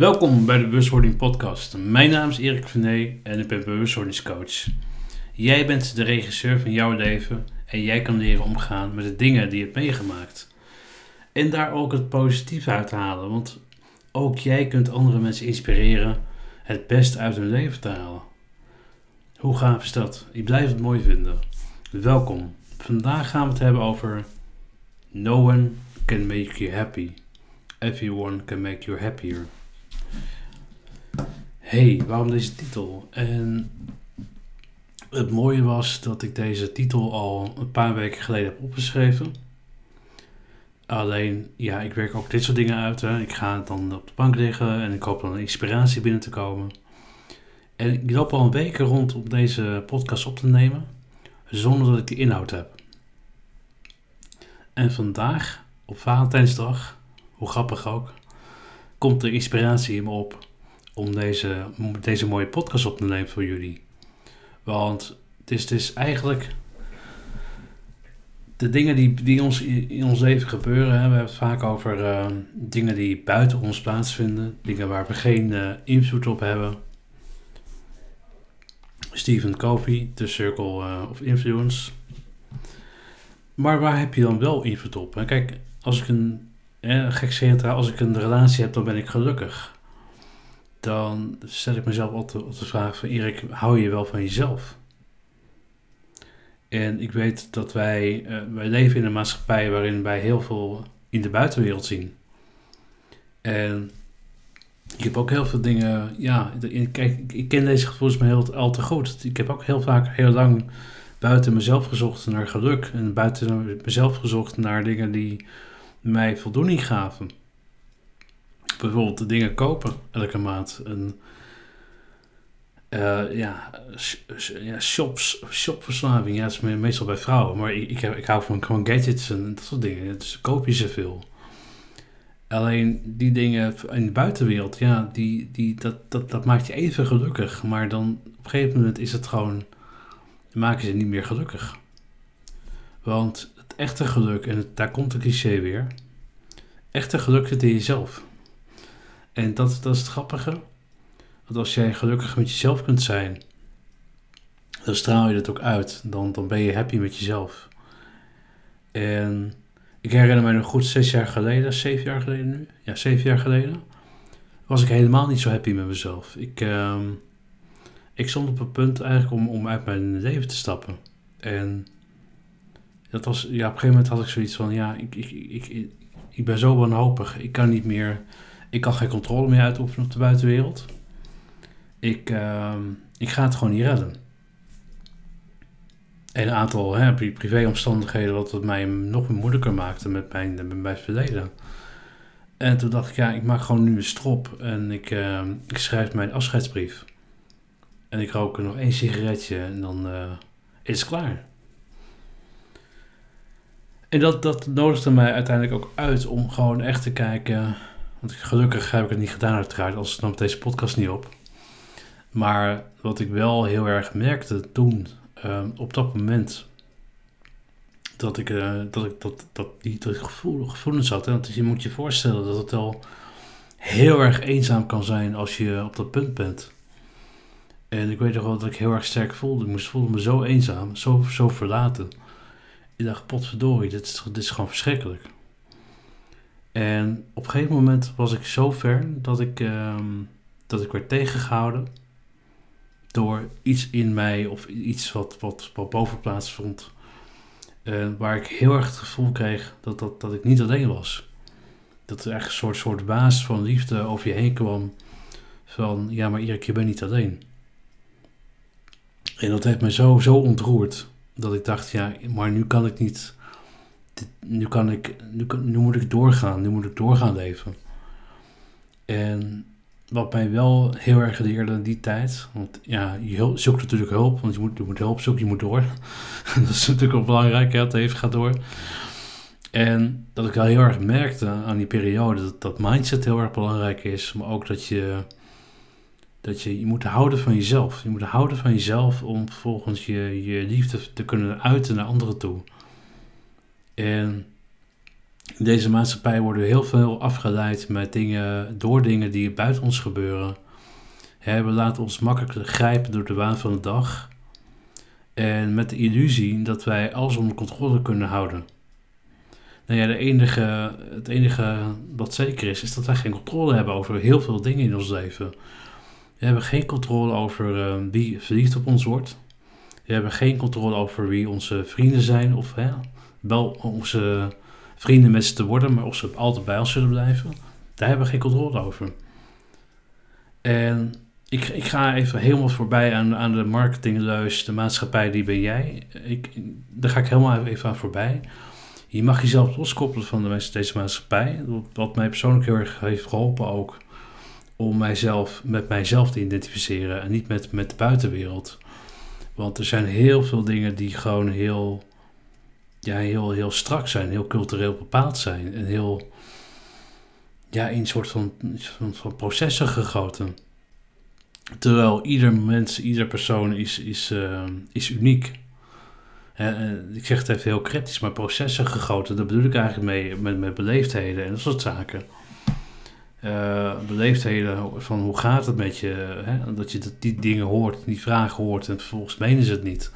Welkom bij de Bewustwording Podcast. Mijn naam is Erik Vené en ik ben bewustwordingscoach. Jij bent de regisseur van jouw leven en jij kan leren omgaan met de dingen die je hebt meegemaakt. En daar ook het positieve uit halen, want ook jij kunt andere mensen inspireren het best uit hun leven te halen. Hoe gaaf is dat? Ik blijf het mooi vinden. Welkom. Vandaag gaan we het hebben over No one can make you happy. Everyone can make you happier. Hey, waarom deze titel? En het mooie was dat ik deze titel al een paar weken geleden heb opgeschreven. Alleen, ja, ik werk ook dit soort dingen uit. Hè. Ik ga dan op de bank liggen en ik hoop dan inspiratie binnen te komen. En ik loop al een week rond om deze podcast op te nemen, zonder dat ik die inhoud heb. En vandaag, op Valentijnsdag, hoe grappig ook, komt de inspiratie in me op om deze, deze mooie podcast op te nemen voor jullie. Want het is, het is eigenlijk de dingen die, die ons in ons leven gebeuren. Hè, we hebben het vaak over uh, dingen die buiten ons plaatsvinden, dingen waar we geen uh, invloed op hebben. Stephen Covey, The Circle uh, of Influence. Maar waar heb je dan wel invloed op? Kijk, als ik een, eh, gek als ik een relatie heb, dan ben ik gelukkig. Dan stel ik mezelf altijd op de vraag van Erik, hou je wel van jezelf? En ik weet dat wij, uh, wij leven in een maatschappij waarin wij heel veel in de buitenwereld zien. En ik heb ook heel veel dingen, ja, kijk, ik ken deze gevoelens maar heel al te goed. Ik heb ook heel vaak heel lang buiten mezelf gezocht naar geluk en buiten mezelf gezocht naar dingen die mij voldoening gaven. Bijvoorbeeld dingen kopen elke maand. En, uh, ja, ja, shops, shopverslaving. Ja, dat is meestal bij vrouwen. Maar ik, ik, ik hou van gewoon gadgets en dat soort dingen. Dus koop je ze veel. Alleen die dingen in de buitenwereld, ja, die, die, dat, dat, dat maakt je even gelukkig. Maar dan op een gegeven moment is het gewoon, maken ze niet meer gelukkig. Want het echte geluk, en daar komt de cliché weer, echte geluk zit in jezelf. En dat, dat is het grappige. Want als jij gelukkig met jezelf kunt zijn, dan straal je dat ook uit. Dan, dan ben je happy met jezelf. En ik herinner me nog goed, zes jaar geleden, zeven jaar geleden nu, ja, zeven jaar geleden, was ik helemaal niet zo happy met mezelf. Ik, uh, ik stond op het punt eigenlijk om, om uit mijn leven te stappen. En dat was, ja, op een gegeven moment had ik zoiets van, ja, ik, ik, ik, ik, ben zo wanhopig. Ik kan niet meer, ik kan geen controle meer uitoefenen op de buitenwereld. Ik, uh, ik ga het gewoon niet redden. En een aantal hè, privéomstandigheden wat het mij nog moeilijker maakte met mijn, met mijn verleden. En toen dacht ik, ja, ik maak gewoon nu een strop en ik, uh, ik schrijf mijn afscheidsbrief. En ik rook er nog één sigaretje en dan uh, is het klaar. En dat, dat nodigde mij uiteindelijk ook uit om gewoon echt te kijken. Want gelukkig heb ik het niet gedaan uiteraard, als dan op deze podcast niet op. Maar wat ik wel heel erg merkte toen, uh, op dat moment dat ik, uh, dat, ik dat, dat die dat gevoel, gevoelens had. Hè? Want je moet je voorstellen dat het wel heel erg eenzaam kan zijn als je op dat punt bent. En ik weet nog wel dat ik heel erg sterk voelde. Ik moest voelde me zo eenzaam, zo, zo verlaten. Ik dacht, potverdorie, dit is, dit is gewoon verschrikkelijk. En op een gegeven moment was ik zo ver dat ik, uh, dat ik werd tegengehouden door iets in mij of iets wat, wat, wat bovenplaats vond. Uh, waar ik heel erg het gevoel kreeg dat, dat, dat ik niet alleen was. Dat er echt een soort, soort baas van liefde over je heen kwam. Van, ja maar Erik, je bent niet alleen. En dat heeft mij zo, zo ontroerd. Dat ik dacht, ja, maar nu kan ik niet... nu, kan ik, nu, nu moet ik doorgaan. Nu moet ik doorgaan leven. En wat mij wel heel erg leerde in die tijd. Want ja, je zoekt natuurlijk hulp. Want je moet, je moet hulp zoeken, je moet door. dat is natuurlijk ook belangrijk. Hè, het even gaat door. En dat ik wel heel erg merkte aan die periode. Dat, dat mindset heel erg belangrijk is. Maar ook dat je... Dat je, je moet houden van jezelf. Je moet houden van jezelf om vervolgens je, je liefde te kunnen uiten naar anderen toe. En In deze maatschappij worden heel veel afgeleid met dingen, door dingen die buiten ons gebeuren. we laten ons makkelijk grijpen door de waan van de dag. En met de illusie dat wij alles onder controle kunnen houden. Nou ja, de enige, het enige wat zeker is, is dat wij geen controle hebben over heel veel dingen in ons leven. We hebben geen controle over uh, wie verliefd op ons wordt. We hebben geen controle over wie onze vrienden zijn. Of wel onze vrienden met ze te worden, maar of ze altijd bij ons zullen blijven. Daar hebben we geen controle over. En ik, ik ga even helemaal voorbij aan, aan de marketingleus, de maatschappij, die ben jij. Ik, daar ga ik helemaal even aan voorbij. Je mag jezelf loskoppelen van de mensen deze maatschappij. Wat mij persoonlijk heel erg heeft geholpen ook. Om mijzelf met mijzelf te identificeren en niet met, met de buitenwereld. Want er zijn heel veel dingen die gewoon heel, ja, heel, heel strak zijn, heel cultureel bepaald zijn. En heel, ja, in een soort van, van, processen gegoten. Terwijl ieder mens, ieder persoon is, is, uh, is uniek. En, ik zeg het even heel kritisch, maar processen gegoten, daar bedoel ik eigenlijk mee met, met beleefdheden en dat soort zaken. Uh, beleefdheden van hoe gaat het met je, hè? dat je die dingen hoort, die vragen hoort en vervolgens menen ze het niet.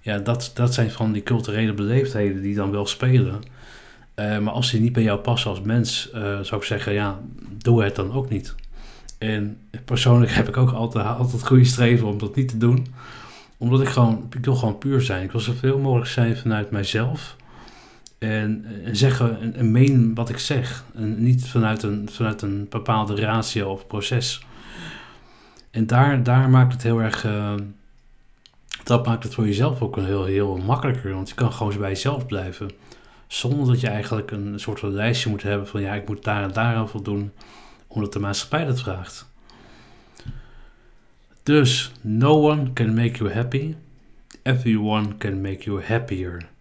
Ja, dat, dat zijn van die culturele beleefdheden die dan wel spelen. Uh, maar als die niet bij jou passen als mens, uh, zou ik zeggen, ja, doe het dan ook niet. En persoonlijk heb ik ook altijd, altijd goede streven om dat niet te doen omdat ik gewoon, ik wil gewoon puur zijn. Ik wil zoveel mogelijk zijn vanuit mijzelf. En, en zeggen en, en meen wat ik zeg. En niet vanuit een, vanuit een bepaalde ratio of proces. En daar, daar maakt het heel erg. Uh, dat maakt het voor jezelf ook heel, heel makkelijker. Want je kan gewoon bij jezelf blijven. Zonder dat je eigenlijk een soort van lijstje moet hebben van ja, ik moet daar en daar aan voldoen. Omdat de maatschappij dat vraagt. Dus, no one can make you happy. Everyone can make you happier.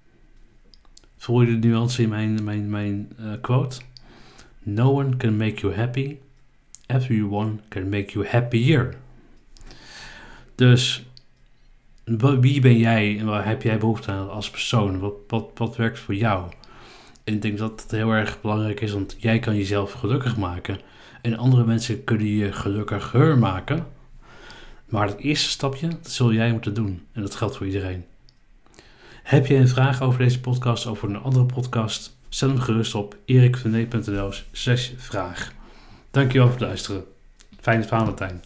Voel je de nuance in mijn, mijn, mijn uh, quote? No one can make you happy. Everyone can make you happier. Dus, wie ben jij en waar heb jij behoefte aan als persoon? Wat, wat, wat werkt voor jou? En ik denk dat het heel erg belangrijk is, want jij kan jezelf gelukkig maken. En andere mensen kunnen je gelukkiger maken maar het eerste stapje, dat zul jij moeten doen. En dat geldt voor iedereen. Heb je een vraag over deze podcast of over een andere podcast? Stel hem gerust op erikvernee.nl slash vraag. Dankjewel voor het luisteren. Fijne Valentijn.